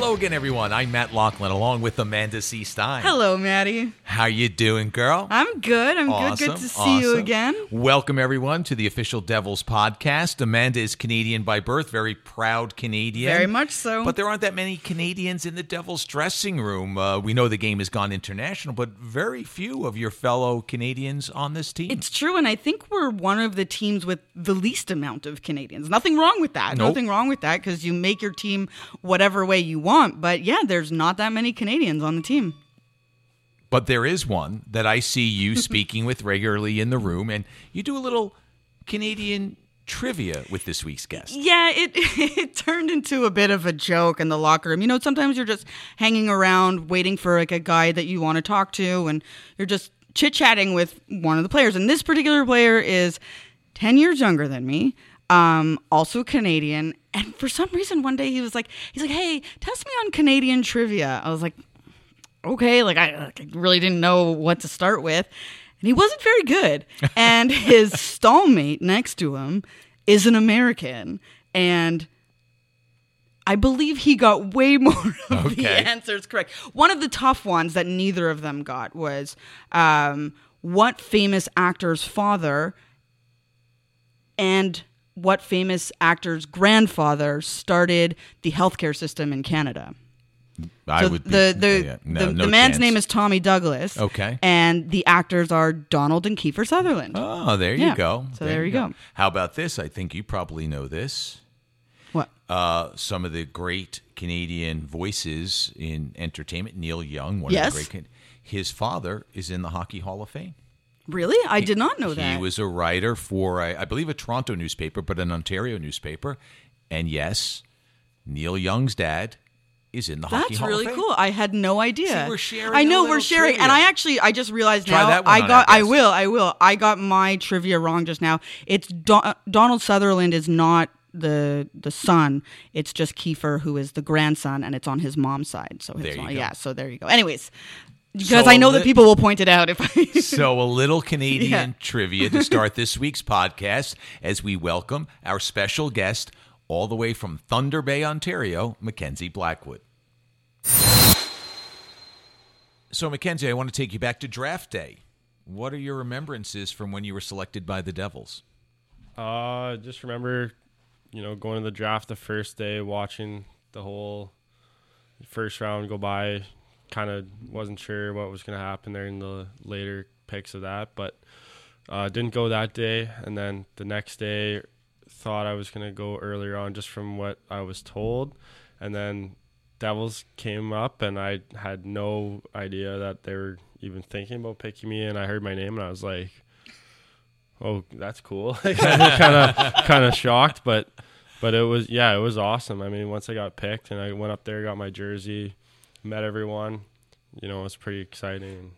Hello again, everyone. I'm Matt Loughlin, along with Amanda C. Stein. Hello, Maddie. How you doing, girl? I'm good. I'm good. Good to see you again. Welcome, everyone, to the official Devils podcast. Amanda is Canadian by birth, very proud Canadian. Very much so. But there aren't that many Canadians in the Devils dressing room. Uh, we know the game has gone international, but very few of your fellow Canadians on this team. It's true, and I think we're one of the teams with the least amount of Canadians. Nothing wrong with that. Nope. Nothing wrong with that because you make your team whatever way you want. But yeah, there's not that many Canadians on the team. But there is one that I see you speaking with regularly in the room, and you do a little Canadian trivia with this week's guest. Yeah, it it turned into a bit of a joke in the locker room. You know, sometimes you're just hanging around waiting for like a guy that you want to talk to, and you're just chit chatting with one of the players. And this particular player is ten years younger than me, um, also Canadian. And for some reason, one day he was like, he's like, "Hey, test me on Canadian trivia." I was like, "Okay," like I, like, I really didn't know what to start with. And he wasn't very good. And his stallmate next to him is an American. And I believe he got way more of the answers correct. One of the tough ones that neither of them got was um, what famous actor's father and what famous actor's grandfather started the healthcare system in Canada. I So would be- the the yeah, no- the, no the man's chance. name is Tommy Douglas. Okay. and the actors are Donald and Kiefer Sutherland. Oh, there you Yeah. go. So there you go. How about this? I think you probably know this. What? Uh, some of the great Canadian voices in entertainment, Neil Young, one Yes. of the great. His father is in the Hockey Hall of Fame. Really? I did not know that. He was a writer for, I I believe, a Toronto newspaper, but an Ontario newspaper. And yes, Neil Young's dad is in the Hockey That's really cool. I had no idea. See, we're sharing I know we're sharing, trivia. and I actually I just realized Try now that one I got I will I will I got my trivia wrong just now. It's Don, uh, Donald Sutherland is not the the son. It's just Kiefer who is the grandson, and it's on his mom's side. So his There you mom- go. yeah. So there you go. Anyways, because So I know a that people will point it out if I. So, a little Canadian Yeah. trivia to start this week's podcast as we welcome our special guest all the way from Thunder Bay, Ontario, Mackenzie Blackwood. So, Mackenzie, I want to take you back to draft day. What are your remembrances from when you were selected by the Devils? Uh, just remember, you know, going to the draft the first day, watching the whole first round go by. Kind of wasn't sure what was going to happen there in the later picks of that, but uh, didn't go that day. And then the next day, thought I was going to go earlier on just from what I was told. And then Devils came up, and I had no idea that they were even thinking about picking me. And I heard my name, and I was like, oh that's cool kind of kind of shocked but but it was yeah it was awesome i mean once i got picked and i went up there got my jersey met everyone you know it was pretty exciting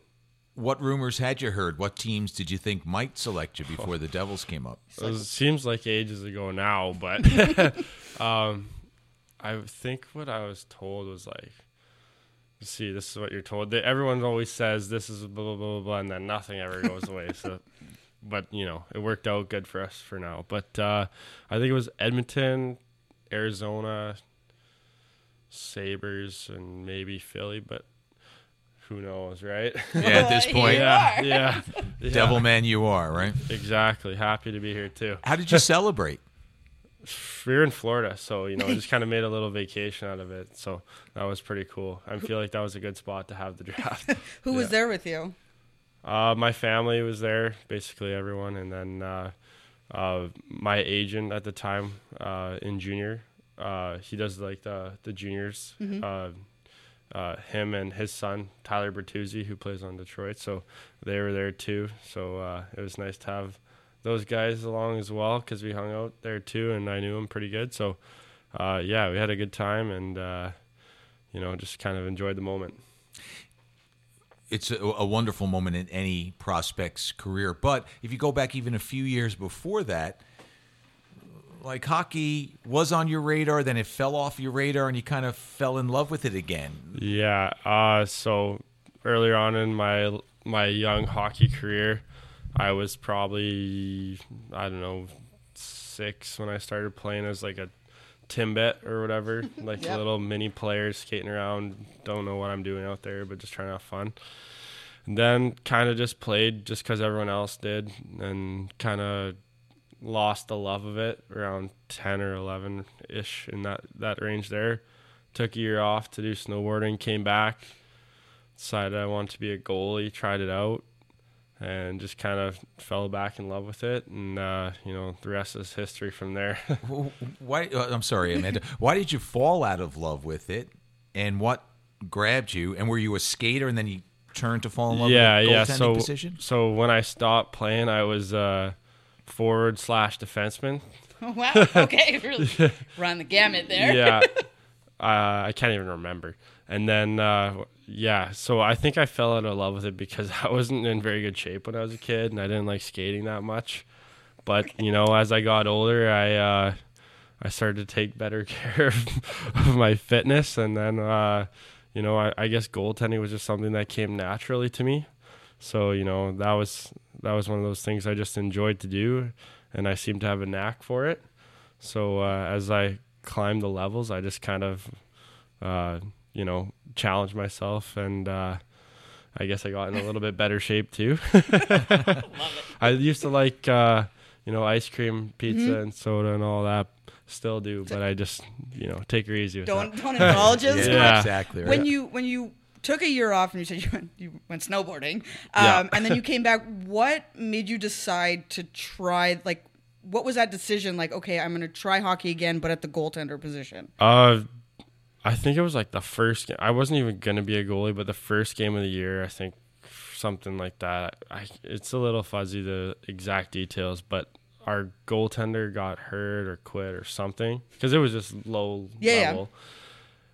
What rumors had you heard? What teams did you think might select you before the Devils came up? it seems like ages ago now but um i think what i was told was like see this is what you're told everyone always says this is blah blah blah blah, blah and then nothing ever goes away so but you know it worked out good for us for now but uh i think it was edmonton arizona sabres and maybe philly but who knows right Yeah, at this point, yeah, yeah yeah Devil man you are, right? exactly happy to be here too How did you celebrate? we were in Florida, so you know, we just kind of made a little vacation out of it. So that was pretty cool. I feel like that was a good spot to have the draft. Who was there with you? uh, my family was there, basically everyone, and then uh, uh, my agent at the time uh, in junior, uh, he does like the the juniors. Uh, uh, him and his son Tyler Bertuzzi, who plays on Detroit, so they were there too. So uh, it was nice to have those guys along as well because we hung out there too, and I knew them pretty good. So uh, yeah, we had a good time, and uh, you know, just kind of enjoyed the moment. it's a, a wonderful moment in any prospect's career. But if you go back even a few years before that, like hockey was on your radar, then it fell off your radar, and you kind of fell in love with it again. Yeah. Uh, so earlier on in my my young hockey career, I was probably I don't know six when I started playing as like a Timbit or whatever, like Yep. little mini players skating around. Don't know what I'm doing out there, but just trying to have fun. And then kind of just played just because everyone else did, and kind of lost the love of it around 10 or 11 ish in that that range there. Took a year off to do snowboarding, came back, decided I wanted to be a goalie, tried it out, and just kind of fell back in love with it. And uh, you know, the rest is history from there. Why? Uh, I'm sorry, Amanda. Why did you fall out of love with it, and what grabbed you? And were you a skater, and then you turned to fall in love yeah, with the yeah. So, position? so when I stopped playing, I was uh, forward slash defenseman. wow. Okay. Really run the gamut there. yeah, uh, I can't even remember. And then, uh, yeah, so I think I fell out of love with it because I wasn't in very good shape when I was a kid, and I didn't like skating that much. But you know, as I got older, I uh, I started to take better care of, of my fitness, and then uh, you know, I, I guess goaltending was just something that came naturally to me. So you know, that was that was one of those things I just enjoyed to do, and I seemed to have a knack for it. So uh, as I climbed the levels, I just kind of, uh, you know, challenged myself, and uh, I guess I got in a little bit better shape too. I used to like, uh, you know, ice cream, pizza, Mm-hmm. and soda, and all that. Still do, but I just, you know, take her easy with Don't that. don't indulge us. Yeah, Yeah. exactly. When you when you took a year off and you said you went you went snowboarding, um, Yeah. and then you came back, what made you decide to try like? What was that decision like? Okay, I'm going to try hockey again, but at the goaltender position. Uh, I think it was like the first game. I wasn't even gonna be a goalie, but the first game of the year, I think something like that. I it's a little fuzzy the exact details, but our goaltender got hurt or quit or something because it was just low Yeah, yeah.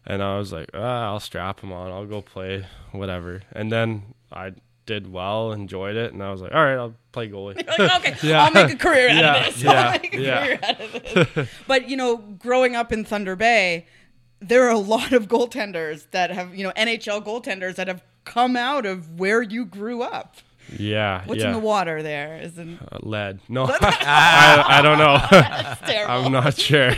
And I was like, ah, I'll strap him on. I'll go play whatever. And then I did well, enjoyed it, and I was like, all right, I'll play goalie. Like, okay, Yeah. I'll make a career out Yeah, of this. yeah, I'll make a yeah. career out of this. but you know, growing up in Thunder Bay, there are a lot of goaltenders that have you know NHL goaltenders that have come out of where you grew up. yeah, What's yeah. in the water there? Isn't Uh, lead. No, I, I don't know. that's terrible? I'm not sure.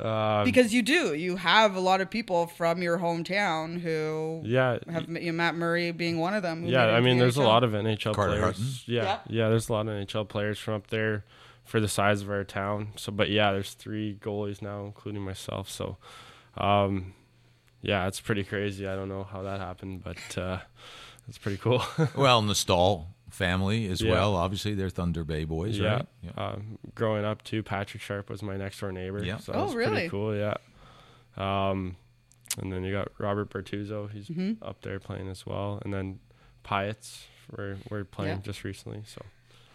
Um, because you do. You have a lot of people from your hometown who yeah, have you know, Matt Murray being one of them. who yeah. I mean, the there's a lot of NHL Carter players. Hutton. Yeah, Yeah. yeah, There's a lot of NHL players from up there for the size of our town. So, but yeah, there's three goalies now, including myself. So, um, yeah, it's pretty crazy. I don't know how that happened, but uh, it's pretty cool. well, in the Staal family as Yeah. well. Obviously, they're Thunder Bay boys, yeah. right? Yeah. Um, growing up too, Patrick Sharp was my next door neighbor. Yeah. So Oh, that was really? pretty cool. Yeah. Um, and then you got Robert Bortuzzo. He's Mm-hmm. up there playing as well. And then Pyatt's we're we're playing Yeah. just recently. So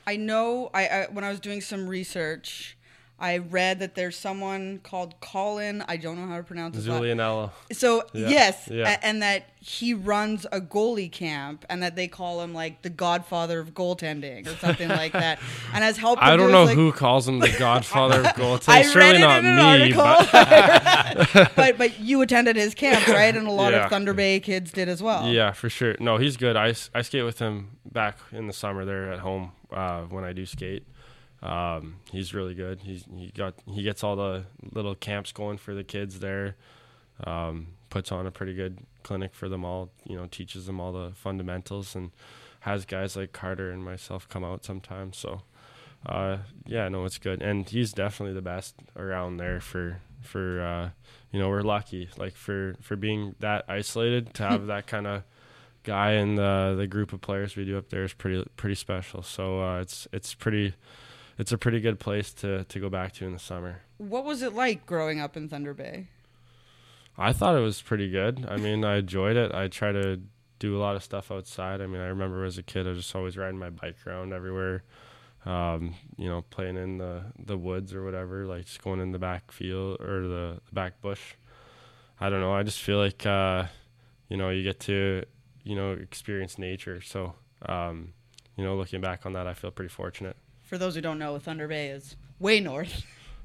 I know. I, I when I was doing some research, I read that there's someone called Colin. I don't know how to pronounce his last. Zulianello. So Yeah, yes, yeah. a- and that he runs a goalie camp, and that they call him like the Godfather of goaltending or something like that, and has helped. I don't know like- who calls him the Godfather of goaltending. I it not in an me. But but but you attended his camp, right? And a lot Yeah. of Thunder Bay kids did as well. yeah, for sure. No, he's good. I I skate with him back in the summer there at home uh, when I do skate. Um, he's really good. He's he got he gets all the little camps going for the kids there. Um, puts on a pretty good clinic for them all. You know, teaches them all the fundamentals and has guys like Carter and myself come out sometimes. So, uh, yeah, no, it's good. And he's definitely the best around there for for uh, you know we're lucky like for for being that isolated to have that kind of guy in the the group of players we do up there is pretty pretty special. So uh, it's it's pretty it's a pretty good place to to go back to in the summer. What was it like growing up in Thunder Bay? I thought it was pretty good. I mean, I enjoyed it. I try to do a lot of stuff outside. I mean, I remember as a kid, I was just always riding my bike around everywhere. Um, you know, playing in the the woods or whatever, like just going in the back field or the, the back bush. I don't know. I just feel like uh, you know you get to you know experience nature. So um, you know, looking back on that, I feel pretty fortunate. For those who don't know, Thunder Bay is way north.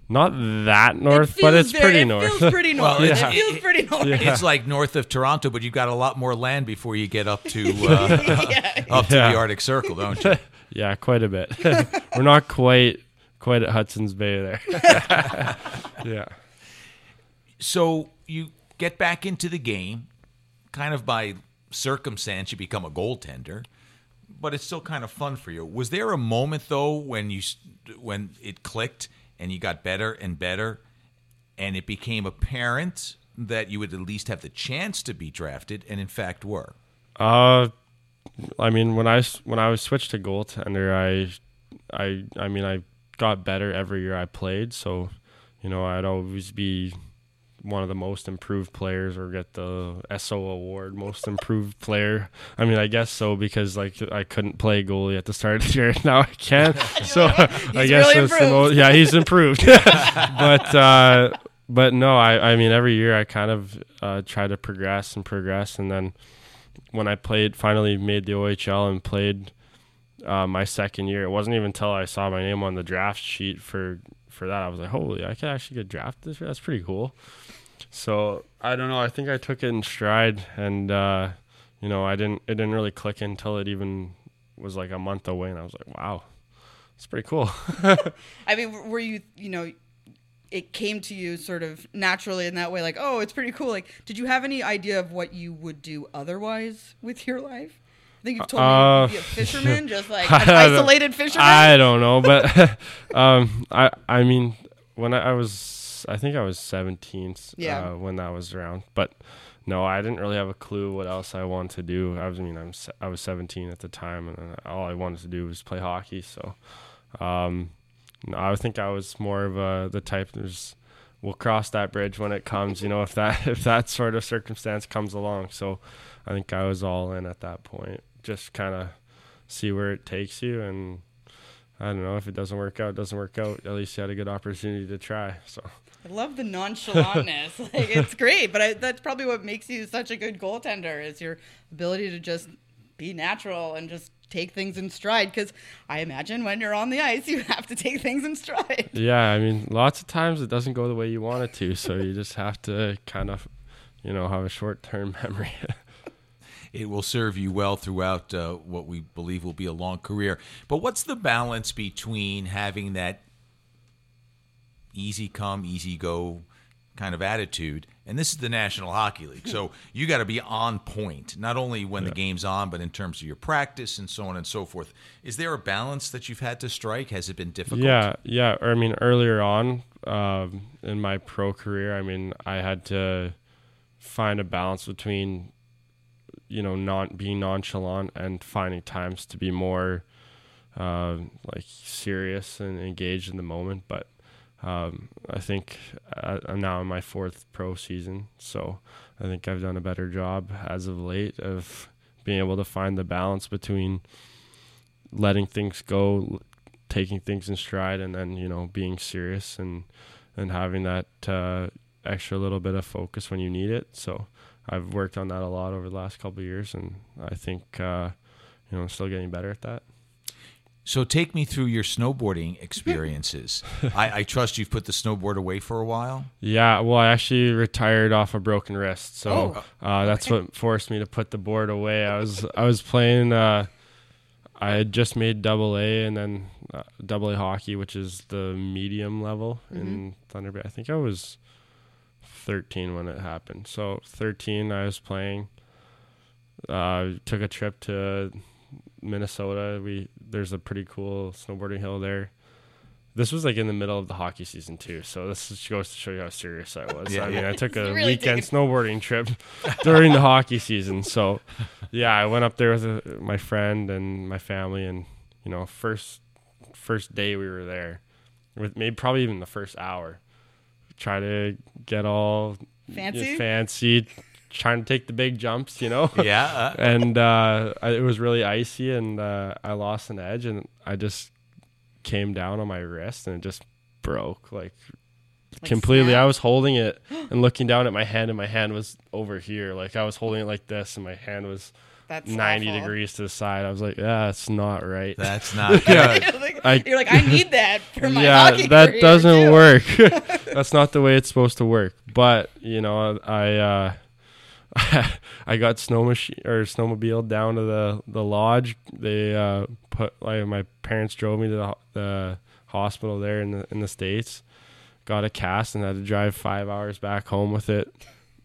Not that north, It but it's very- pretty it north. feels pretty north. Well, it it's- feels pretty north. Yeah. It's like north of Toronto, but you've got a lot more land before you get up to uh, Yeah. up to Yeah. the Arctic Circle, don't you? Yeah, quite a bit. We're not quite quite at Hudson's Bay there. yeah. so you get back into the game, kind of by circumstance, you become a goaltender, but it's still kind of fun for you. Was there a moment though when you when it clicked and you got better and better, and it became apparent that you would at least have the chance to be drafted, and in fact were? Uh, I mean, when I when I was switched to goaltender, I, I, I mean, I got better every year I played. So, you know, I'd always be one of the most improved players or get the SO award, most improved player. I mean, I guess so because like I couldn't play goalie at the start of the year. Now I can. so I guess really that's the most, yeah, he's improved. but uh, but no, I I mean every year I kind of uh, try to progress and progress, and then when I played, finally made the OHL and played uh, my second year. It wasn't even until I saw my name on the draft sheet for for that I was like, holy, I could actually get drafted this year. That's pretty cool. So I don't know. I think I took it in stride, and uh, you know, I didn't. It didn't really click until it even was like a month away, and I was like, wow, it's pretty cool. I mean, were you, you know, it came to you sort of naturally in that way, like, oh, it's pretty cool. Like, did you have any idea of what you would do otherwise with your life? I think you've told Uh, me you'd be a fisherman, just like an isolated fisherman. I don't know, but um, I I mean, when I, I was, I think I was 17 Yeah. uh, when that was around, but no, I didn't really have a clue what else I wanted to do. I was, I mean, I'm I was 17 at the time, and all I wanted to do was play hockey. So, um, no, I think I was more of a the type there's. We'll cross that bridge when it comes, you know, if that if that sort of circumstance comes along. So, I think I was all in at that point. Just kind of see where it takes you and I don't know if it doesn't work out, it doesn't work out. At least you had a good opportunity to try. So I love the nonchalantness. like, it's great, but I, that's probably what makes you such a good goaltender is your ability to just be natural and just take things in stride. Because I imagine when you're on the ice, you have to take things in stride. yeah, I mean, lots of times it doesn't go the way you want it to. So you just have to kind of, you know, have a short term memory. It will serve you well throughout uh, what we believe will be a long career. But what's the balance between having that easy come, easy go kind of attitude? And this is the National Hockey League. So you got to be on point, not only when the game's on, but in terms of your practice and so on and so forth. Is there a balance that you've had to strike? Has it been difficult? Yeah, yeah. I mean, earlier on um, in my pro career, I mean, I had to find a balance between, you know, not being nonchalant and finding times to be more uh, like serious and engaged in the moment. But um, I think uh, I'm now in my fourth pro season, so I think I've done a better job as of late of being able to find the balance between letting things go, taking things in stride, and then you know being serious and and having that uh, extra little bit of focus when you need it. So I've worked on that a lot over the last couple of years, and I think uh, you know I'm still getting better at that. So take me through your snowboarding experiences. I, I trust you've put the snowboard away for a while. Yeah, well, I actually retired off a broken wrist, so Oh. uh, that's what forced me to put the board away. I was I was playing. Uh, I had just made double A and then uh, double A hockey, which is the medium level in Thunder Bay. I think I was 13 when it happened. So 13, I was playing. Uh, took a trip to Minnesota. We there's a pretty cool snowboarding hill there. This was like in the middle of the hockey season too, so this goes to show you how serious I was. Yeah, I mean. I took a Really weekend taking- snowboarding trip during the hockey season. So, yeah, I went up there with uh my friend and my family, and you know, first first day we were there, with maybe probably even the first hour, try to get all Fancy? fancy, trying to take the big jumps, you know Yeah. Uh, and uh, I, it was really icy, and uh, I lost an edge, and I just came down on my wrist, and it just broke like, completely. snap? I was holding it and looking down at my hand, and my hand was over here, like I was holding it like this, and my hand was That's ninety awful. degrees to the side. I was like, yeah, it's not right. that's not good. You're like, I- you're like, I need that for my yeah, hockey that doesn't too." work. That's not the way it's supposed to work. But you know, I uh, I got snow machine or snowmobile down to the the lodge. They uh, put like my parents drove me to the, the hospital there in the in the states. got a cast and had to drive five hours back home with it,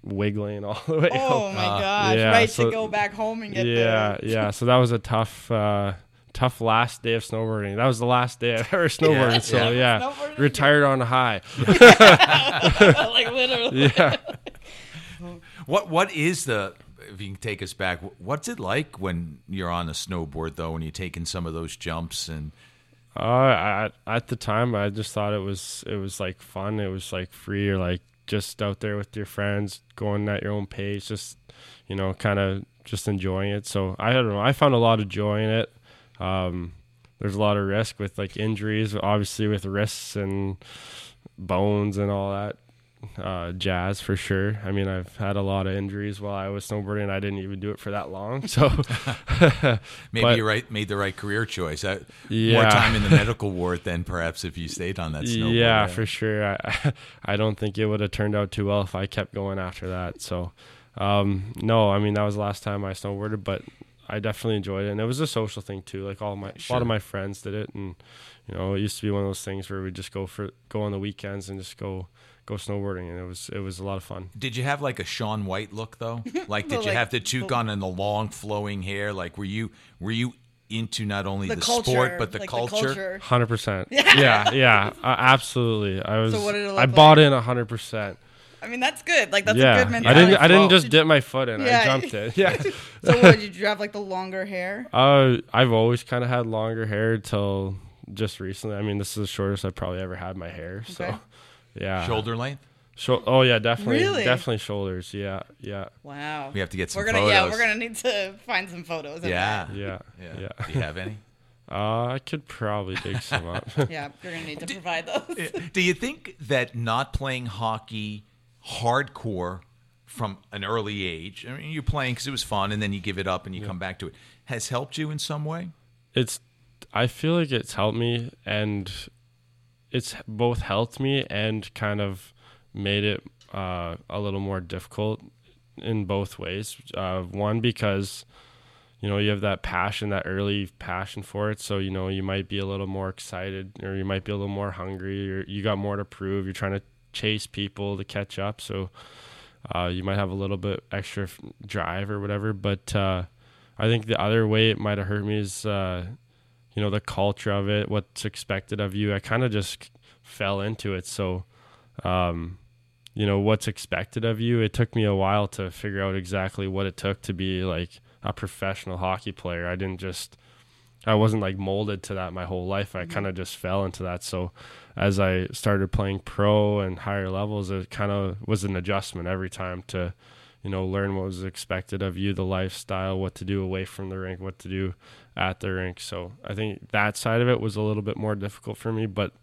wiggling all the way Oh home. my gosh! yeah, right so- to go back home and get yeah, there. yeah. So that was a tough, uh, tough last day of snowboarding. That was the last day I've ever snowboarded. Yeah, so yeah. yeah, Snowboarding? retired on a high. like literally. yeah. What what is the if you can take us back? What's it like when you're on a snowboard though, when you're taking some of those jumps and Uh, I, at the time, I just thought it was it was like fun. It was like free or like just out there with your friends, going at your own pace, just you know, kind of just enjoying it. So I don't know. I found a lot of joy in it. Um, there's a lot of risk with like injuries, obviously with wrists and bones and all that uh, jazz for sure. I mean, I've had a lot of injuries while I was snowboarding. I didn't even do it for that long, so maybe But- you right made the right career choice. Uh, More time in the medical ward than perhaps if you stayed on that snowboard. Yeah, for sure. I I don't think it would have turned out too well if I kept going after that. So, um, no, I mean that was the last time I snowboarded, but I definitely enjoyed it, and it was a social thing too. Like all my a lot of my friends did it, and you know it used to be one of those things where we just go for go on the weekends and just go go snowboarding, and it was it was a lot of fun. Did you have like a Shaun White look though? Like, did The, you like, have the toque on and the long flowing hair? Like, were you were you into not only the, The culture, sport but the like culture? Hundred percent. Yeah, yeah, uh, absolutely. I was. what did it I look bought like? in hundred percent. I mean, that's good. Like that's Yeah, a good mentality. I didn't. I didn't just dip my foot in. Yeah. I jumped it. Yeah. So what did you have like the longer hair? Uh, I've always kind of had longer hair till just recently. I mean, this is the shortest I've probably ever had my hair. So, Okay. Yeah. Shoulder length? Shou- oh yeah, definitely. Really? Definitely shoulders. Yeah, yeah, Wow. We have to get some We're gonna yeah, we're gonna need to find some photos. of Yeah. yeah, Yeah. yeah. Do you have any? Uh, I could probably dig some up. Yeah, you're gonna need to provide those. Do you think that not playing hockey hardcore from an early age, I mean, you're playing because it was fun and then you give it up and you come back to it, has helped you in some way? it's. I feel like it's helped me, and it's both helped me and kind of made it uh, a little more difficult in both ways. Uh, one because you know you have that passion, that early passion for it, so you know you might be a little more excited, or you might be a little more hungry, or you got more to prove. You're trying to chase people to catch up, so uh, you might have a little bit extra drive or whatever. But uh, I think the other way it might have hurt me is, uh, you know, the culture of it, what's expected of you. I kind of just fell into it. So, um, you know, what's expected of you. It took me a while to figure out exactly what it took to be like a professional hockey player. I didn't just, I wasn't like molded to that my whole life. I kind of just fell into that. So, as I started playing pro and higher levels, it kind of was an adjustment every time to, you know, learn what was expected of you, the lifestyle, what to do away from the rink, what to do at the rink. So I think that side of it was a little bit more difficult for me, but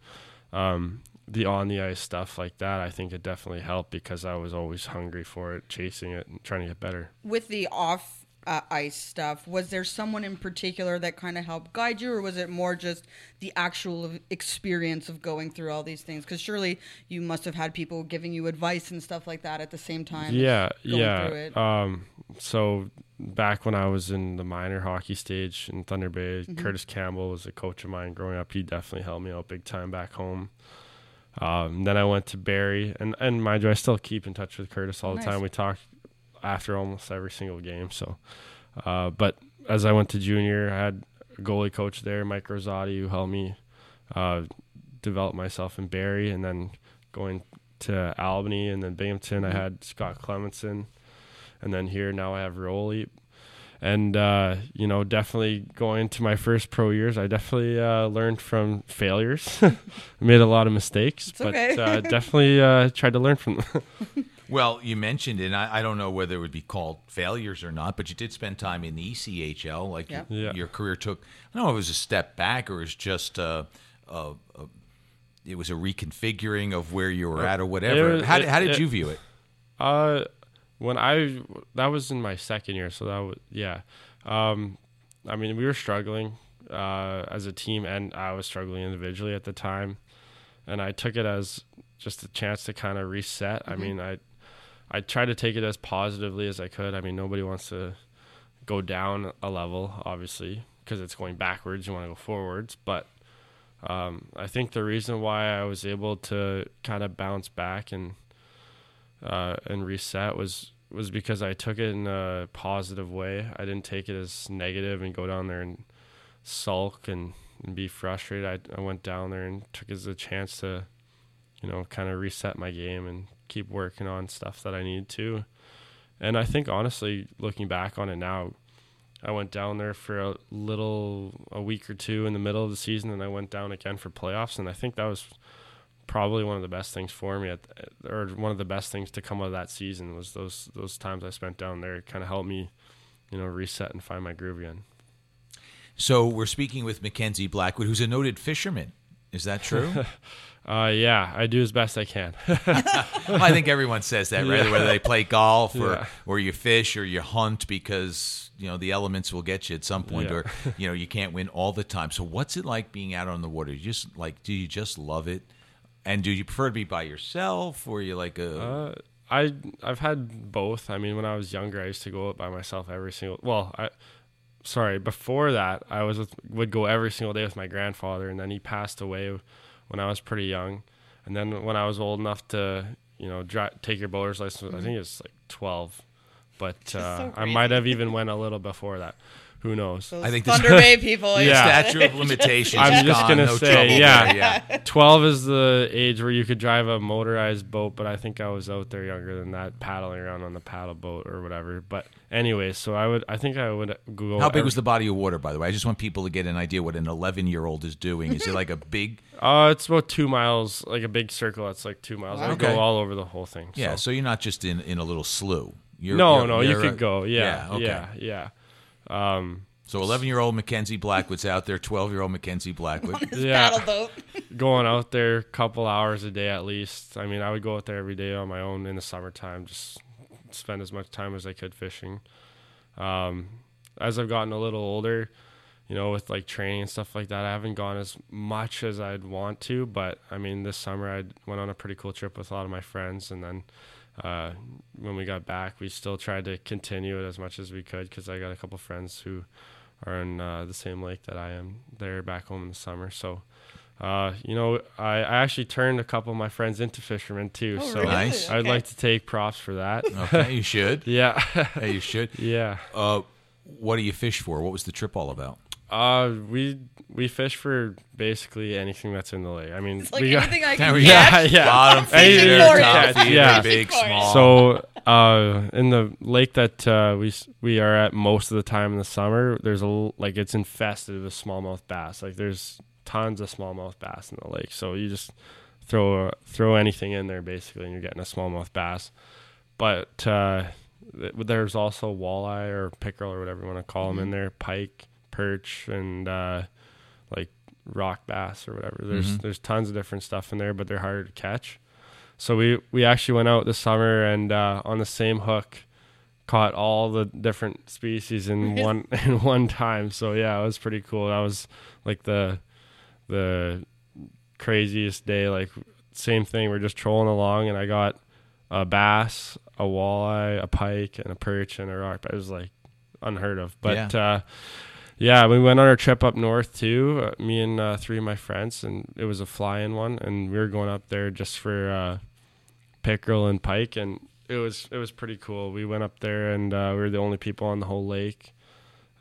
um, the on the ice stuff like that, I think it definitely helped because I was always hungry for it, chasing it, and trying to get better. With the off uh, ice stuff, was there someone in particular that kind of helped guide you, or was it more just the actual experience of going through all these things? Because surely you must have had people giving you advice and stuff like that at the same time. yeah going through yeah it. um so back when i was in the minor hockey stage in thunder bay Mm-hmm. curtis campbell was a coach of mine growing up he definitely helped me out big time back home um, then i went to Barrie and and mind you i still keep in touch with curtis all the Nice. time we talk after almost every single game so uh, but as i went to junior i had a goalie coach there mike rosati who helped me uh, develop myself in Barrie and then going to Albany and then Binghamton, I had Scott Clemmensen, and then here now I have Rollie. And uh, you know, definitely going to my first pro years, I definitely uh, learned from failures. I made a lot of mistakes, but okay. uh, definitely uh, tried to learn from them. Well, you mentioned, and I, I don't know whether it would be called failures or not, but you did spend time in the ECHL. Like Yeah. you- Yeah. your career took, I don't know if it was a step back or it was just a, a, a it was a reconfiguring of where you were at or whatever. was- how, it- how did it- you view it? Uh, when I that was in my second year, so that was yeah. Um, I mean, we were struggling uh, as a team, and I was struggling individually at the time, and I took it as just a chance to kind of reset. I mean, I I tried to take it as positively as I could. I mean, nobody wants to go down a level, obviously, because it's going backwards. You want to go forwards, but um, I think the reason why I was able to kind of bounce back and uh, and reset was was because I took it in a positive way. I didn't take it as negative and go down there and sulk and, and be frustrated. I, I went down there and took it as a chance to, you know, kind of reset my game and keep working on stuff that I need to. And I think honestly, looking back on it now, I went down there for a little a week or two in the middle of the season, and I went down again for playoffs. And I think that was probably one of the best things for me, at, or one of the best things to come out of that season was those those times I spent down there. It kind of helped me, you know, reset and find my groove again. So we're speaking with Mackenzie Blackwood, who's a noted fisherman. Is that true? uh, yeah, I do as best I can. well, I think everyone says that, right? Yeah. Whether they play golf or, Yeah. or you fish or you hunt because you know the elements will get you at some point, Yeah. or you know you can't win all the time. So what's it like being out on the water? You just like, do you just love it? And do you prefer to be by yourself, or you like a? Uh, I I've had both. I mean, when I was younger, I used to go out by myself every single. Well, I sorry before that, I was with, would go every single day with my grandfather, and then he passed away when I was pretty young. And then when I was old enough to you know dri- take your boater's license, I think it was like twelve, but uh, so I might have even went a little before that. Who knows? Those I think this- Thunder Bay people. Yeah. statute of limitations. I'm just gone, gonna no say, trouble yeah. there, yeah. 12 is the age where you could drive a motorized boat, but I think I was out there younger than that, paddling around on the paddle boat or whatever. But anyways, so I would, I think I would Google. How big every- was the body of water, by the way? I just want people to get an idea what an 11 year old is doing. Is it like a big? Uh, it's about two miles, like a big circle. That's like two miles. I would Okay. go all over the whole thing. Yeah, so. so you're not just in, in a little slough. You're, no, you're- no, you you're, could uh, go. Yeah, okay. yeah, yeah. Um, So 11 year old Mackenzie Blackwood's out there. 12 year old Mackenzie Blackwood. His Yeah. paddle boat. going out there a couple hours a day at least. I mean, I would go out there every day on my own in the summertime, just spend as much time as I could fishing. Um, as I've gotten a little older, you know, with like training and stuff like that, I haven't gone as much as I'd want to. But I mean, this summer I went on a pretty cool trip with a lot of my friends, and then uh, when we got back, we still tried to continue it as much as we could because I got a couple friends who are in uh, the same lake that I am. They're back home in the summer, so. Uh, you know, I, I actually turned a couple of my friends into fishermen too, Oh, so really? Nice. I'd Okay. like to take props for that. Okay, you should. yeah, Hey, you should. yeah. Uh, what do you fish for? What was the trip all about? Uh, we we fish for basically anything that's in the lake. I mean, It's like we got anything I can we yeah, catch. yeah. Bottom feeder, top feeder, Yeah. big, Fishing for it. small. So, uh, in the lake that uh, we we are at most of the time in the summer, there's a l- like it's infested with smallmouth bass. Like there's tons of smallmouth bass in the lake. So you just throw uh, throw anything in there basically, and you're getting a smallmouth bass. But uh, th- there's also walleye or pickerel or whatever you want to call them in there, pike, perch, and uh, like rock bass or whatever. There's there's tons of different stuff in there, but they're harder to catch. So we we actually went out this summer and uh, on the same hook caught all the different species in one in one time. So yeah, it was pretty cool. That was like the the craziest day. Like same thing. We're just trolling along and I got a bass, a walleye, a pike, and a perch and a rock. But It was like unheard of. But Yeah. uh, yeah, we went on our trip up north too. Uh, me and uh, three of my friends, and it was a fly-in one, and we were going up there just for uh, pickerel and pike, and it was it was pretty cool. We went up there, and uh, we were the only people on the whole lake.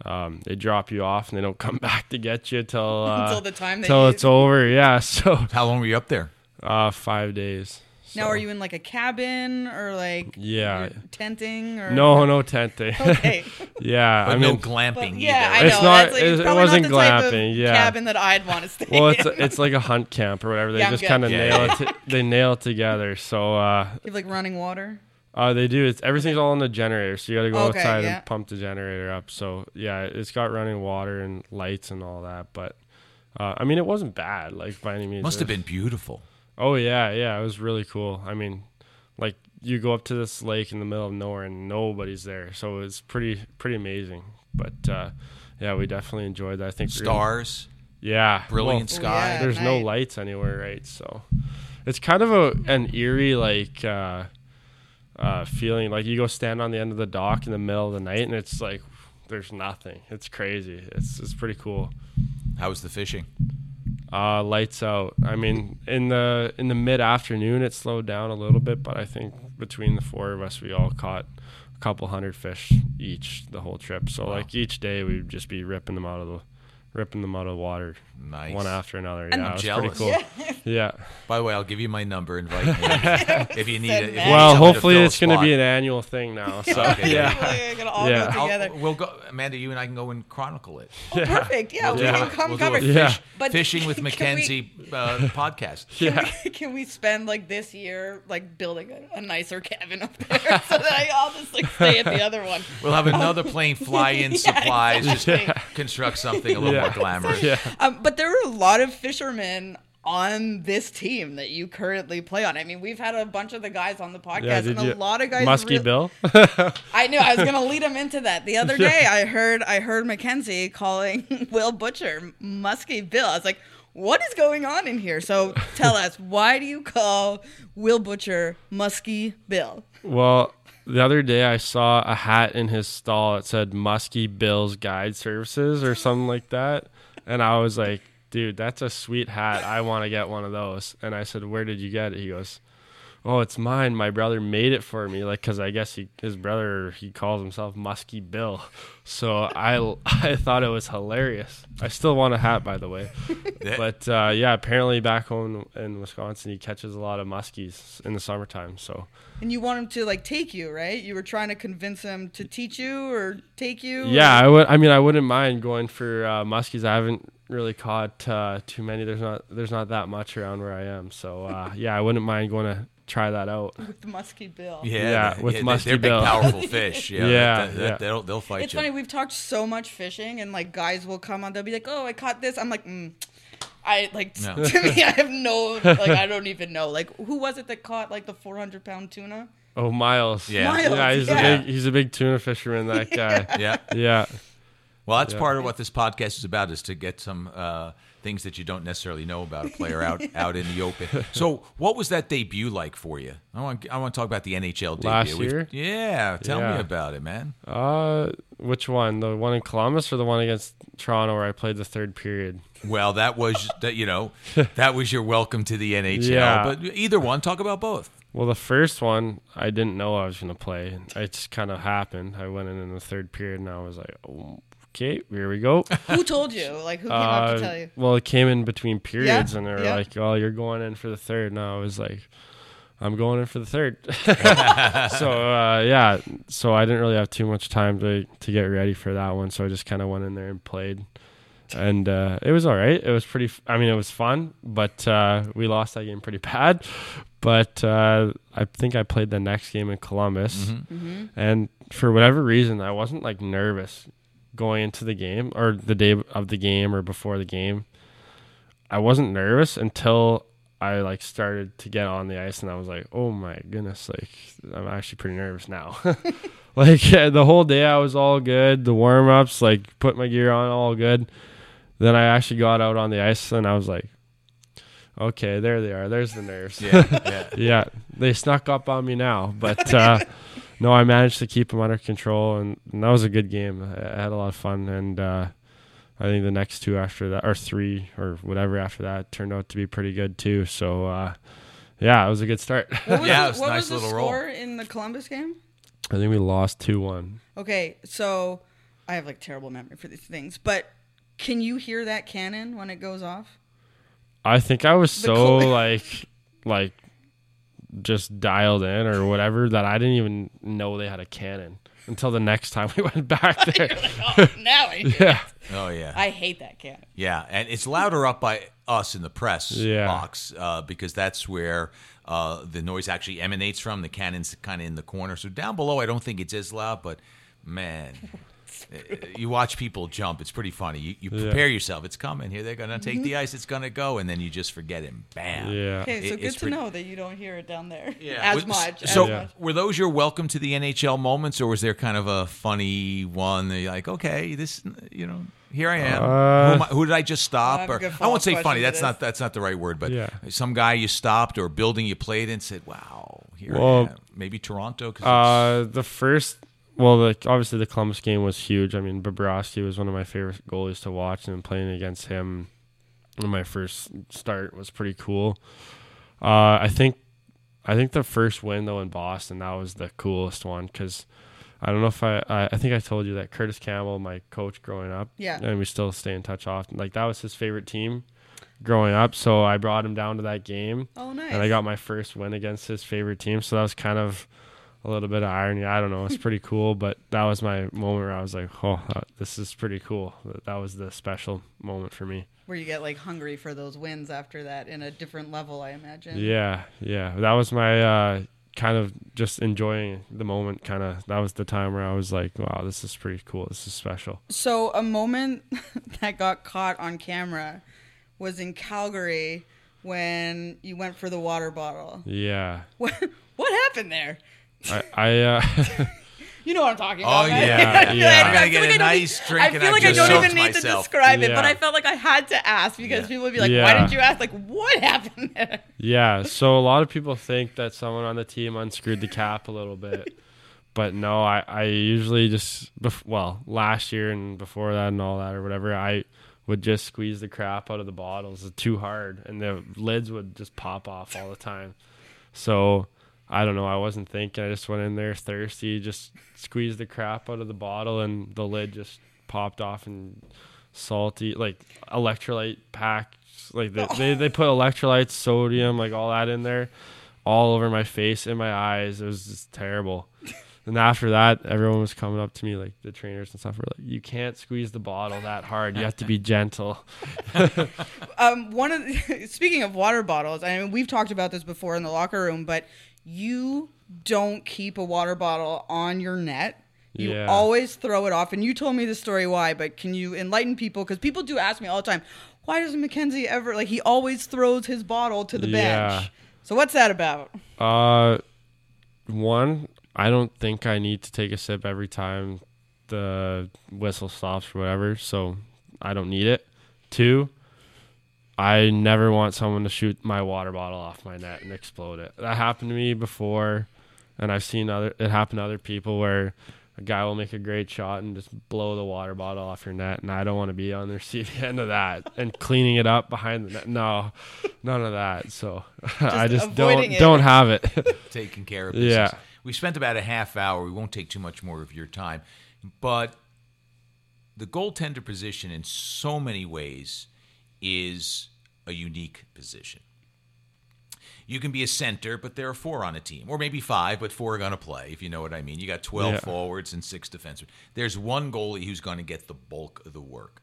Um, they drop you off, and they don't come back to get you till uh, Until the time that till it's over. Yeah, so How long were you up there? uh, five days. Now, are you in like a cabin or like Yeah. tenting or No, no tenting. Okay, yeah, But I no glamping but either. yeah, I right? know. It's not- like, it- it's it wasn't not the type of glamping, yeah. cabin that I'd want to stay. In. Well, it's in. it's like a hunt camp or whatever. They Yeah, just kind of Yeah, nail yeah. it. To, they nail it together. So uh, you have like running water. Uh, they do. It's everything's all on the generator, so you got to go Okay, outside yeah. and pump the generator up. So yeah, it's got running water and lights and all that. But uh, I mean, it wasn't bad, like by any means. Must have It was- been beautiful. Oh yeah, yeah, it was really cool. I mean, like you go up to this lake in the middle of nowhere and nobody's there, so it's pretty pretty amazing. But uh, yeah, we definitely enjoyed that. I think we really- Stars, yeah, brilliant Oh, sky. yeah. there's at no lights anywhere, right? So it's kind of a an eerie like uh, uh, feeling. Like you go stand on the end of the dock in the middle of the night, and it's like there's nothing. It's crazy. It's it's pretty cool. How was the fishing? Uh, lights out. I mean, in the in the mid afternoon, it slowed down a little bit, but I think between the four of us, we all caught a couple hundred fish each the whole trip. So Wow. like each day, we'd just be ripping them out of the ripping them out of the water Nice. one after another. And yeah, I'm it was jealous. pretty cool. Yeah. By the way, I'll give you my number. Invite me if you need it. if you Matt. need Well, someone to hopefully it's going to be an annual thing now. So Okay, yeah. We're gonna all Yeah. go I'll- we'll go, Amanda. You and I can go and chronicle it. Oh, perfect. Yeah, We'll we can come we'll cover. a Yeah. fish- But fishing with can we- Mackenzie uh, podcast. Yeah. Can we spend like this year like building a, a nicer cabin up there so that I, I'll just like stay at the other one? We'll have another plane fly in supplies, exactly. just construct something a little Yeah. more glamorous. Yeah. Um, but there are a lot of fishermen on this team that you currently play on. I mean, we've had a bunch of the guys on the podcast, Yeah, and did a you? lot of guys. Muskie re- Bill. I knew I was gonna lead him into that. The other day, I heard I heard Mackenzie calling Will Butcher Muskie Bill. I was like, "What is going on in here?" So tell us, why do you call Will Butcher Muskie Bill? Well, the other day I saw a hat in his stall that said Muskie Bill's Guide Services or something like that. And I was like, dude, that's a sweet hat. I want to get one of those. And I said, where did you get it? He goes, oh, it's mine. My brother made it for me. Like, cause I guess he, his brother, he calls himself Muskie Bill. So I, I thought it was hilarious. I still want a hat, by the way. But uh, yeah, apparently back home in Wisconsin, he catches a lot of muskies in the summertime. So And you want him to like take you, right? You were trying to convince him to teach you or take you. Yeah, or- I would. I mean, I wouldn't mind going for uh, muskies. I haven't really caught uh, too many. There's not. There's not that much around where I am. So uh, yeah, I wouldn't mind going to try that out. with the Muskie Bill. Yeah, Yeah, with yeah, musky they're big, bill. powerful fish. Yeah, Yeah, that- that- yeah. they'll they'll fight It's you. funny. We've talked so much fishing, and like guys will come on. They'll be like, "Oh, I caught this." I'm like, mm. I like No. to me. I have no like. I don't even know. Like, who was it that caught like the 400 pound tuna? Oh, Miles. Yeah. Miles, yeah. He's yeah. a big. He's a big tuna fisherman. That guy. Yeah. yeah. Well, that's Yeah. part of what this podcast is about: is to get some uh, things that you don't necessarily know about a player out out in the open. So, what was that debut like for you? I want I want to talk about the NHL debut. Last We've- year? Yeah, tell me about it, man. Uh, which one? The one in Columbus or the one against Toronto where I played the third period? Well, that was that you know that was your welcome to the NHL. Yeah. But either one, talk about both. Well, the first one I didn't know I was going to play. It just kind of happened. I went in in the third period and I was like, oh, okay, here we go. Who told you? Like, who came up to Uh, tell you? Well, it came in between periods, and they were yeah. like, "Oh, you're going in for the third. And I was like, "I'm going in for the third. so uh, yeah, so I didn't really have too much time to to get ready for that one. So I just kind of went in there and played, and uh, it was all right. It was pretty. f- I mean, it was fun, but uh, we lost that game pretty bad. But uh, I think I played the next game in Columbus, Mm-hmm. and for whatever reason, I wasn't like nervous going into the game or the day of the game or before the game. I wasn't nervous until I like started to get on the ice and I was like, "Oh my goodness, like I'm actually pretty nervous now." like the whole day I was all good, the warm-ups, like put my gear on all good. Then I actually got out on the ice and I was like, "Okay, there they are. There's the nerves." Yeah, yeah. yeah, they snuck up on me now, but uh, no, I managed to keep them under control, and, and that was a good game. I, I had a lot of fun, and uh, I think the next two after that, or three, or whatever after that, turned out to be pretty good too. So, uh, yeah, it was a good start. What was, Yeah, it the, was what nice was the little roll. score in the Columbus game? I think we lost two one. Okay, so I have like terrible memory for these things, but can you hear that cannon when it goes off? I think I was The so Col- like like just dialed in or whatever that I didn't even know they had a cannon until the next time we went back there. Oh, now I hear. yeah. Oh yeah. I hate that cannon. Yeah, and it's louder up by us in the press Yeah. box uh, because that's where uh, the noise actually emanates from. The cannon's kind of in the corner, so down below I don't think it's as loud. But man, you watch people jump; it's pretty funny. You, you Yeah. prepare yourself; it's coming. Here they're gonna take the ice; it's gonna go, and then you just forget it. Bam. Yeah. Okay, so It- good it's to pretty- know that you don't hear it down there Yeah. as Was- much. So, as Yeah. much. were those your welcome to the NHL moments, or was there kind of a funny one that you're like, okay, this, you know, here I am. Uh, who, am I- who did I just stop? have a or I won't say funny. That's to not that's not the right word. But Yeah. some guy you stopped or building you played in said, wow, here I Well, am. Maybe Toronto. 'cause Uh, the first, well, the, obviously the Columbus game was huge. I mean, Bobrovsky was one of my favorite goalies to watch, and playing against him in my first start was pretty cool. Uh, I think I think the first win though in Boston that was the coolest one because I don't know if I, I I think I told you that Curtis Campbell, my coach growing up, Yeah. and we still stay in touch often. Like that was his favorite team growing up, so I brought him down to that game, Oh, nice. and I got my first win against his favorite team. So that was kind of a little bit of irony. I don't know. It's pretty cool, but that was my moment where I was like, "Oh, uh, this is pretty cool." That was the special moment for me. Where you get like hungry for those wins after that in a different level, I imagine. Yeah, yeah. That was my uh, kind of just enjoying the moment. Kind of that was the time where I was like, "Wow, this is pretty cool. This is special." So a moment that got caught on camera was in Calgary when you went for the water bottle. Yeah, What what happened there? I, I uh, You know what I'm talking Oh, about. right? yeah, I feel yeah. like- I'm gonna feel get like a I don't nice need- drink I and feel I've like I just don't soaked even need to myself. describe it, but Yeah. I felt like I had to ask because Yeah. people would be like, "Why Yeah. didn't you ask?" Like, what happened there? yeah. So a lot of people think that someone on the team unscrewed the cap a little bit, but no. I I usually just bef- well last year and before that and all that or whatever I would just squeeze the crap out of the bottles too hard and the lids would just pop off all the time. So I don't know. I wasn't thinking. I just went in there thirsty, just squeezed the crap out of the bottle, and the lid just popped off and salty, like electrolyte packs. Like they, they, they put electrolytes, sodium, like all that in there, all over my face, in my eyes. It was just terrible. And after that, everyone was coming up to me, like the trainers and stuff, were like, "You can't squeeze the bottle that hard. You have to be gentle." Um, one of the, speaking of water bottles, I mean, we've talked about this before in the locker room, but you don't keep a water bottle on your net. You Yeah. always throw it off, and you told me the story why. But can you enlighten people? Because people do ask me all the time, why doesn't Mackenzie ever like he always throws his bottle to the Yeah. bench? So what's that about? Uh, one, I don't think I need to take a sip every time the whistle stops or whatever, so I don't need it. Two, I never want someone to shoot my water bottle off my net and explode it. That happened to me before, and I've seen other it happen to other people where a guy will make a great shot and just blow the water bottle off your net, and I don't want to be on the receiving end of that and cleaning it up behind the net. No, none of that. So I just don't it. don't have it. taking care of business. Yeah. We spent about a half hour. We won't take too much more of your time, but the goaltender position, in so many ways, is a unique position. You can be a center, but there are four on a team, or maybe five, but four are going to play, if you know what I mean. You got 12 Yeah. forwards and six defensemen. There's one goalie who's going to get the bulk of the work.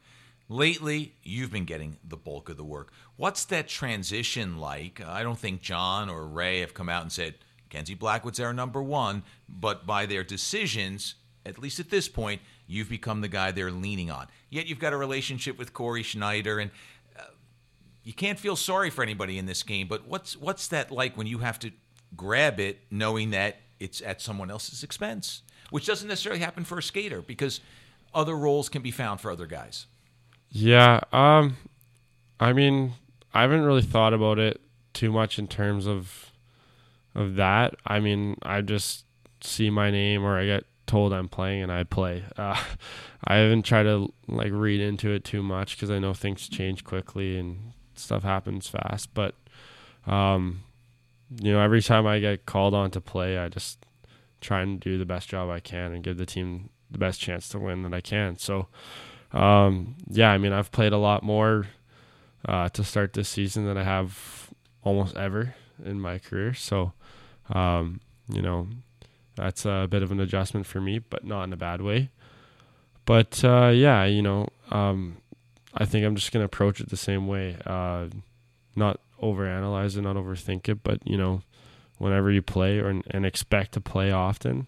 Lately, you've been getting the bulk of the work. What's that transition like? I don't think John or Ray have come out and said, Kenzie Blackwood's our number one, but by their decisions, at least at this point, you've become the guy they're leaning on. Yet you've got a relationship with Cory Schneider, and you can't feel sorry for anybody in this game. But what's what's that like when you have to grab it, knowing that it's at someone else's expense, which doesn't necessarily happen for a skater because other roles can be found for other guys. Yeah. Um, I mean, I haven't really thought about it too much in terms of of that. I mean, I just see my name or I get told I'm playing and I play. Uh, I haven't tried to like read into it too much because I know things change quickly and stuff happens fast. But um, you know, every time I get called on to play, I just try and do the best job I can and give the team the best chance to win that I can. So um, yeah, I mean, I've played a lot more uh, to start this season than I have almost ever in my career. So, um, you know, that's a bit of an adjustment for me, but not in a bad way. But uh, yeah, you know, um, I think I'm just gonna approach it the same way. Uh, not overanalyze it, not overthink it, but you know, whenever you play or and expect to play often,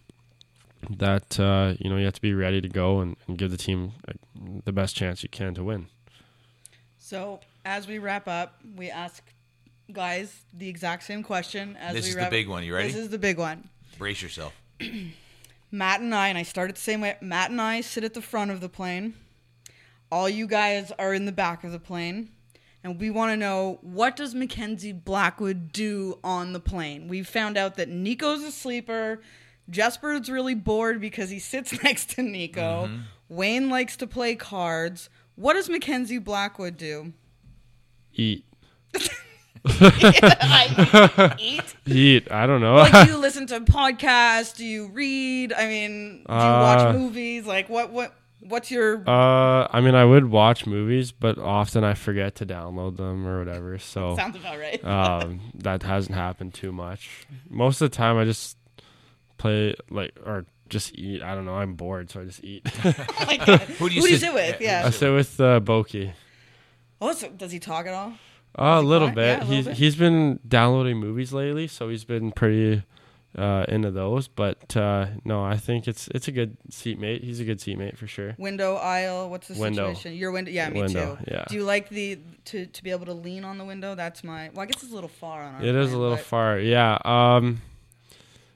that uh, you know you have to be ready to go and, and give the team the best chance you can to win. So as we wrap up, we ask guys the exact same question as This we is the big one. You ready? This is the big one. Brace yourself. Matt and I, and I started the same way. Matt and I sit at the front of the plane. All you guys are in the back of the plane. And we want to know what does Mackenzie Blackwood do on the plane? We've found out that Nico's a sleeper. Jesper's really bored because he sits next to Nico. Mm-hmm. Wayne likes to play cards. What does Mackenzie Blackwood do? Eat. I eat. Eat. I don't know. Like, do you listen to podcasts? Do you read? I mean, do you watch Uh, movies? Like, what, what, what's your? uh, I mean, I would watch movies, but often I forget to download them or whatever. So sounds about right. um, that hasn't happened too much. Most of the time, I just play like or just eat. I don't know. I'm bored, so I just eat. oh my god. Who do you Who do you sit- sit with? yeah, Yeah. I sit with uh, Boki. Oh, so does he talk at all? Uh, a little bit. Yeah, a little he's bit. he's been downloading movies lately, so he's been pretty uh, into those. But uh, no, I think it's it's a good seatmate. He's a good seatmate for sure. Window, aisle. What's the Window. situation? Your window. Yeah, me Window, too. yeah. Do you like the to to be able to lean on the window? That's my. Well, I guess it's a little far on our. It is a little far. Yeah. Um,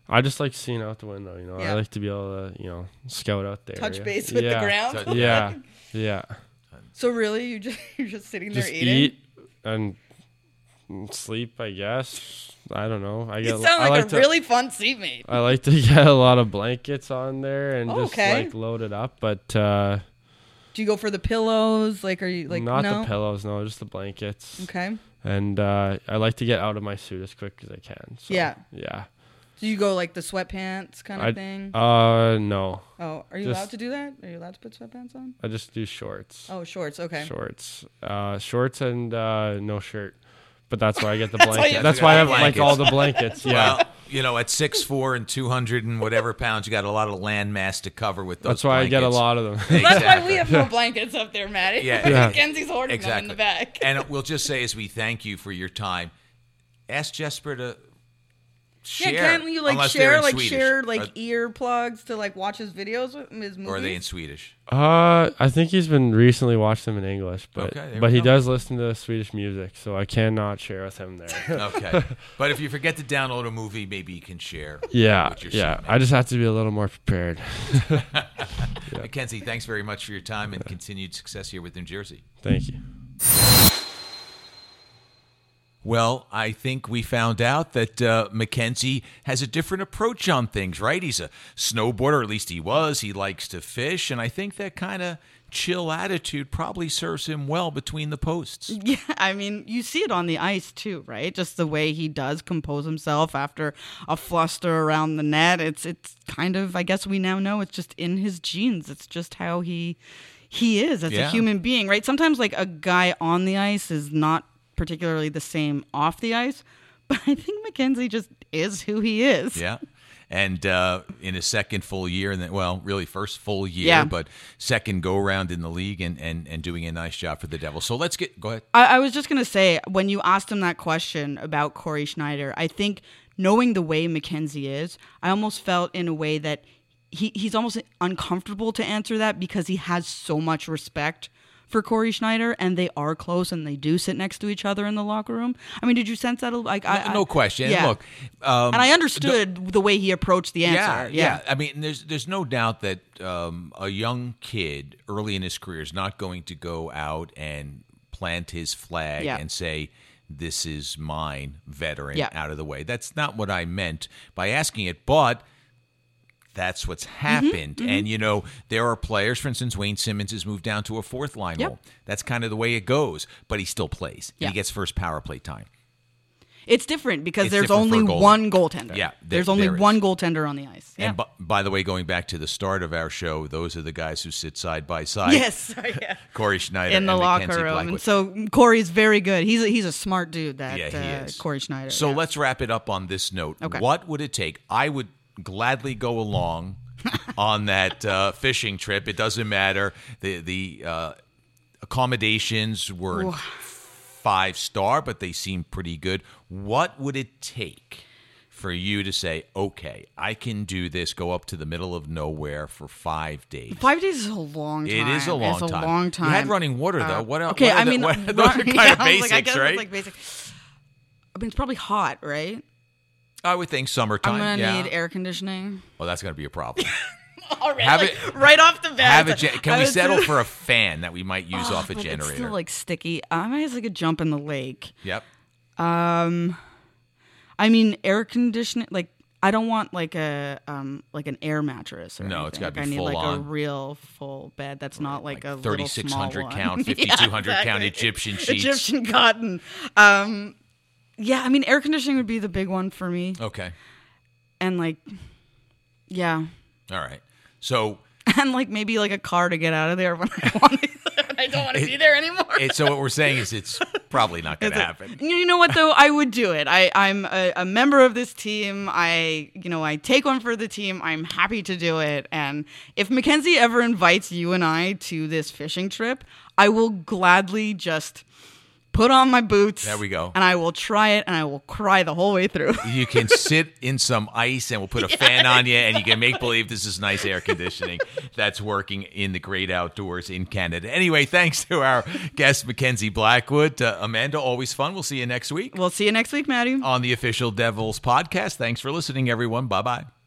I just like seeing out the window. You know, Yeah. I like to be able to you know scout out there. Touch base with yeah. the ground. Yeah. Yeah. So really, you just you're just sitting there Just eating. eat and sleep. I guess. I don't know. I You get. sound I like, like a to, really fun seatmate. I like to get a lot of blankets on there and Oh, just okay. like load it up, but uh, Do you go for the pillows? Like, are you like not no? the pillows. No, just the blankets. Okay. And uh, I like to get out of my suit as quick as I can. So, Yeah. Yeah. Do you go like the sweatpants kind of I- thing? Uh, no. oh, are you just- allowed to do that? Are you allowed to put sweatpants on? I just do shorts. Oh, shorts. Okay. Shorts. Uh, shorts and uh, no shirt. But that's why I get the That's blanket. That's why I have Blankets. like all the blankets. Yeah. Well, you know, at six four and two hundred and whatever pounds, you got a lot of land mass to cover with those. that's why I get a lot of them. That's why we have no blankets up there, Maddie. Yeah. Yeah. Kenzie's hoarding them in the back. and we'll just say as we thank you for your time, ask Jesper to share. yeah, can't you like unless share like Swedish. share like Uh, earplugs to like watch his videos with his movies? or are they in Swedish? Uh, I think he's been recently watching them in English, but Okay, there but we he go. does listen to Swedish music, so I cannot share with him there. Okay, but if you forget to download a movie, maybe you can share. yeah, With your yeah. seatmate. I just have to be a little more prepared. Mackenzie, thanks very much for your time and continued success here with New Jersey. Thank you. Well, I think we found out that uh, Mackenzie has a different approach on things, right? He's a snowboarder, at least he was. He likes to fish, and I think that kind of chill attitude probably serves him well between the posts. Yeah, I mean, you see it on the ice too, right? Just the way he does compose himself after a fluster around the net. It's it's kind of I guess we now know it's just in his genes. It's just how he he is as Yeah. a human being, right? Sometimes like a guy on the ice is not particularly the same off the ice, but I think Mackenzie just is who he is. Yeah. And uh, in his second full year, and then, well, really first full year, Yeah. but second go around in the league and, and, and doing a nice job for the Devils. So let's get, go ahead. I, I was just gonna say when you asked him that question about Cory Schneider, I think knowing the way Mackenzie is, I almost felt in a way that he, he's almost uncomfortable to answer that because he has so much respect for Cory Schneider and they are close and they do sit next to each other in the locker room. I mean, did you sense that? Like, I, I- no question. yeah. Look, um, and I understood the, way he approached the answer. Yeah, yeah. I mean, there's there's no doubt that um, a young kid early in his career is not going to go out and plant his flag Yeah. and say, "This is mine," veteran Yeah. out of the way. That's not what I meant by asking it, but. That's what's Mm-hmm, happened. And, you know, there are players, for instance, Wayne Simmonds has moved down to a fourth line Yep. role. That's kind of the way it goes, but he still plays. Yeah. He gets first power play time. It's different because It's there's different only a goalie. one goaltender. Yeah, there- there's only there one goaltender on the ice. Yeah. And by, by the way, going back to the start of our show, those are the guys who sit side by side. yes, yeah. Cory Schneider in the locker Mackenzie room. Blackwood. And so Cory's very good. He's a, he's a smart dude. That yeah, he uh, is. Cory Schneider. So yeah. let's wrap it up on this note. Okay. What would it take? I would gladly go along on that uh, fishing trip. It doesn't matter. The the uh, accommodations were five star, but they seem pretty good. What would it take? For you to say, okay, I can do this, go up to the middle of nowhere for five days. Five days is a long time. It is a long it's time. a long time. You had running water though. Uh, what else? Okay, what I the- mean, what- those are kind yeah, of I like, I basics, guess right? It's like basic. I mean, it's probably hot, right? I would think summertime. I'm gonna yeah. need air conditioning. well, that's gonna be a problem. Already, Have like, it- right off the bat. A gen- can I we settle for a fan that we might use Oh, off a but It's generator? still like sticky. I might as like a jump in the lake. yep. Um, I mean, air conditioning. Like, I don't want like a um like an air mattress. Or No, it's anything. gotta like, be I need full like a on. real full bed. That's not like, a thirty little six hundred count, fifty two hundred Yeah, hundred count. Egyptian sheets. Egyptian cotton. Um, yeah, I mean air conditioning would be the big one for me, Okay, and like, yeah, all right. So and like maybe like a car to get out of there when I want. To, when I don't want to be there anymore. it, so what we're saying is it's probably not going to happen. You know what though? I would do it. I I'm a, a member of this team. I you know I take one for the team. I'm happy to do it. And if Mackenzie ever invites you and I to this fishing trip, I will gladly just put on my boots. There we go. And I will try it, and I will cry the whole way through. You can sit in some ice and we'll put a fan on you and you can make believe this is nice air conditioning that's working in the great outdoors in Canada. Anyway, thanks to our guest, Mackenzie Blackwood. Uh, Amanda, always fun. We'll see you next week we'll see you next week, Maddie. on the official Devils podcast. Thanks for listening, everyone. Bye bye.